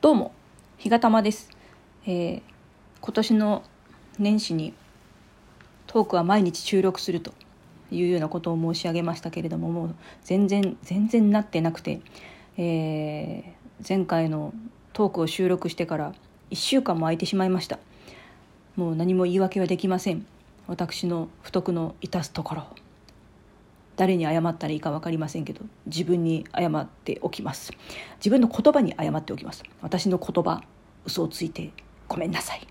どうも、日がたまです、えー今年の年始にトークは毎日収録するというようなことを申し上げましたけれども、もう全然、全然なってなくて、えー前回のトークを収録してから1週間も空いてしまいました。もう何も言い訳はできません。私の不徳の致すところ。誰に謝ったらいいか分かりませんけど自分に謝っておきます。自分の言葉に謝っておきます。私の言葉嘘をついてごめんなさい。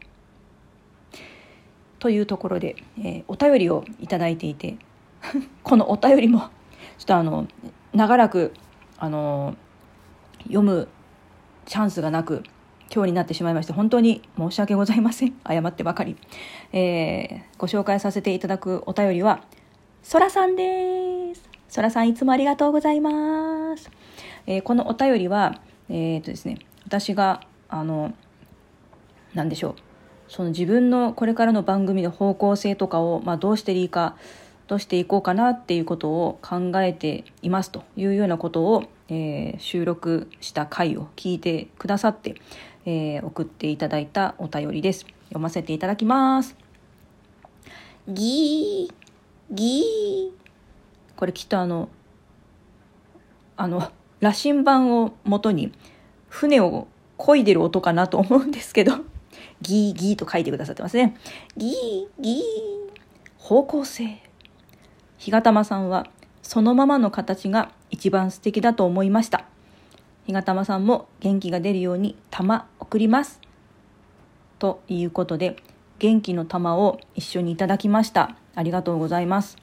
というところで、えーお便りをいただいていて このお便りもちょっとあの長らくあの読むチャンスがなく今日になってしまいまして本当に申し訳ございません。謝ってばかり、えーご紹介させていただくお便りはそらさんです。そらさんいつもありがとうございます。えーこのお便りは、えーとですね、私が、あの、なんでしょう。その自分のこれからの番組の方向性とかを、まあ、どうしていいか、どうしていこうかなっていうことを考えていますというようなことを、えー収録した回を聞いてくださって、えー送っていただいたお便りです。読ませていただきます。ギーギー。これきっとあのあの羅針盤を元に船を漕いでる音かなと思うんですけど ギーギーと書いてくださってますね。ギーギー方向性。日がたまさんはそのままの形が一番素敵だと思いました。日がたまさんも元気が出るように玉送ります。ということで元気の玉を一緒にいただきました。ありがとうございます。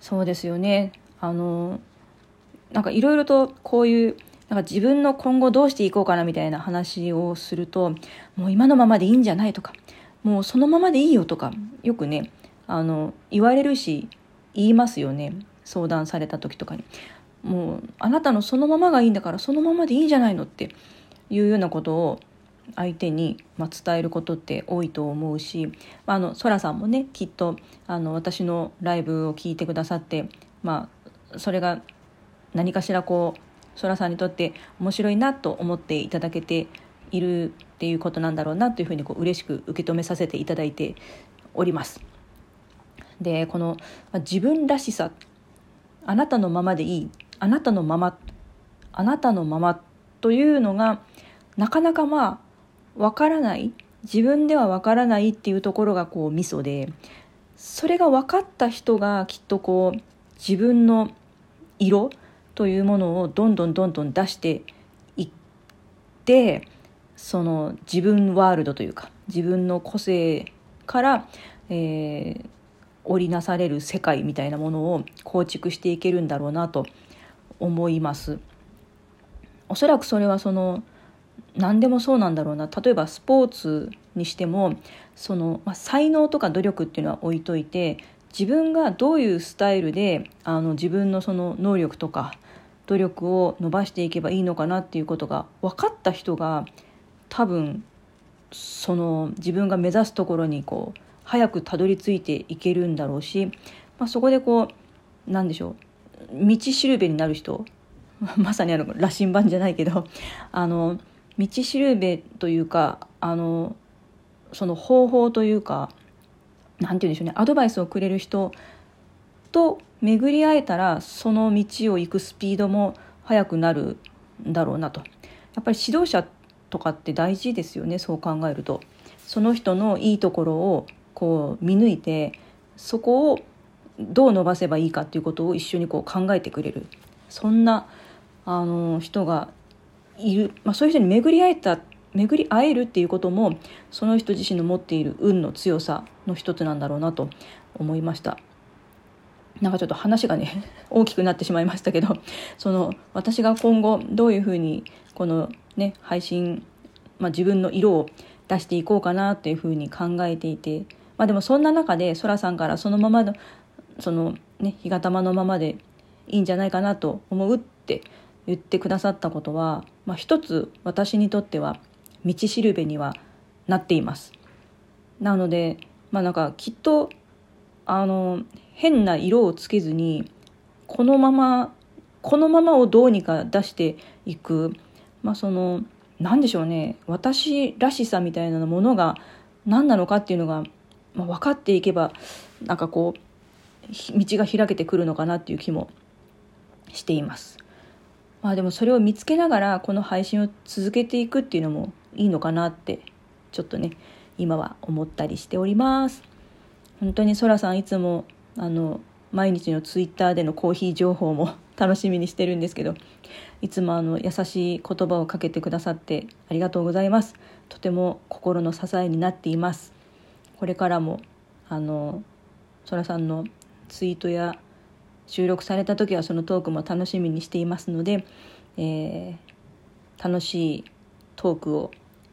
そうですよね。あのなんかいろいろとこういうなんか自分の今後どうしていこうかなみたいな話をするともう今のままでいいんじゃないとかもうそのままでいいよとかよくねあの言われるし言いますよね。相談された時とかに。もうあなたのそのままがいいんだからそのままでいいんじゃないのっていうようなことを相手に、まあ、伝えることって多いと思うし、まあ、あのそらさんもねきっとあの私のライブを聞いてくださって、まあ、それが何かしらこうそらさんにとって面白いなと思っていただけているっていうことなんだろうなというふうにこう嬉しく受け止めさせていただいております。でこのまあ自分らしさあなたのままでいいあなたのままあなたのままというのがなかなかまあわからない？自分ではわからないっていうところがこうミソでそれが分かった人がきっとこう自分の色というものをどんどんどんどん出していってその自分ワールドというか自分の個性から、えー織りなされる世界みたいなものを構築していけるんだろうなと思います。おそらくそれはその何でもそうなんだろうな。例えばスポーツにしてもその、まあ、才能とか努力っていうのは置いといて自分がどういうスタイルであの自分のその能力とか努力を伸ばしていけばいいのかなっていうことが分かった人が多分その自分が目指すところにこう早くたどり着いていけるんだろうし、まあ、そこでこうなんでしょう道しるべになる人 まさにあの羅針盤じゃないけどあの道しるべというかあのその方法というかなんて言うんでしょうねアドバイスをくれる人と巡り会えたらその道を行くスピードも速くなるんだろうなと。やっぱり指導者とかって大事ですよねそう考えると。その人のいいところをこう見抜いてそこをどう伸ばせばいいかっていうことを一緒にこう考えてくれる。そんなあの人がいる、まあ、そういう人に巡り会えた巡り会えるっていうこともその人自身の持っている運の強さの一つなんだろうなと思いました。なんかちょっと話がね 大きくなってしまいましたけどその私が今後どういうふうにこのね配信、まあ、自分の色を出していこうかなっていうふうに考えていて、まあ、でもそんな中でそらさんからそのままのそのね日がたまのままでいいんじゃないかなと思うって言ってくださったことは、まあ、一つ私にとっては道しるべにはなっています。なのでまあなんかきっとあの変な色をつけずにこのままこのままをどうにか出していく、まあ、その何でしょうね私らしさみたいなものが何なのかっていうのが、まあ、分かっていけばなんかこう道が開けてくるのかなっていう気もしています。まあでもそれを見つけながらこの配信を続けていくっていうのもいいのかなってちょっとね今は思ったりしております。本当にそらさんいつもあの毎日のツイッターでのコーヒー情報も楽しみにしてるんですけどいつもあの優しい言葉をかけてくださってありがとうございます。とても心の支えになっています。これからもあのそらさんのツイートや収録された時はそのトークも楽しみにしていますので、えー、楽しいトークを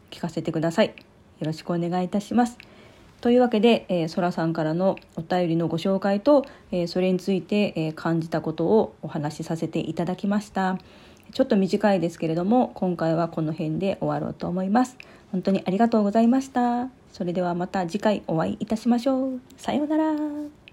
聞かせてください。よろしくお願いいたします。というわけで、えー、そらさんからのお便りのご紹介と、えー、それについて、えー、感じたことをお話しさせていただきました。ちょっと短いですけれども今回はこの辺で終わろうと思います。本当にありがとうございました。それではまた次回お会いいたしましょう。さようなら。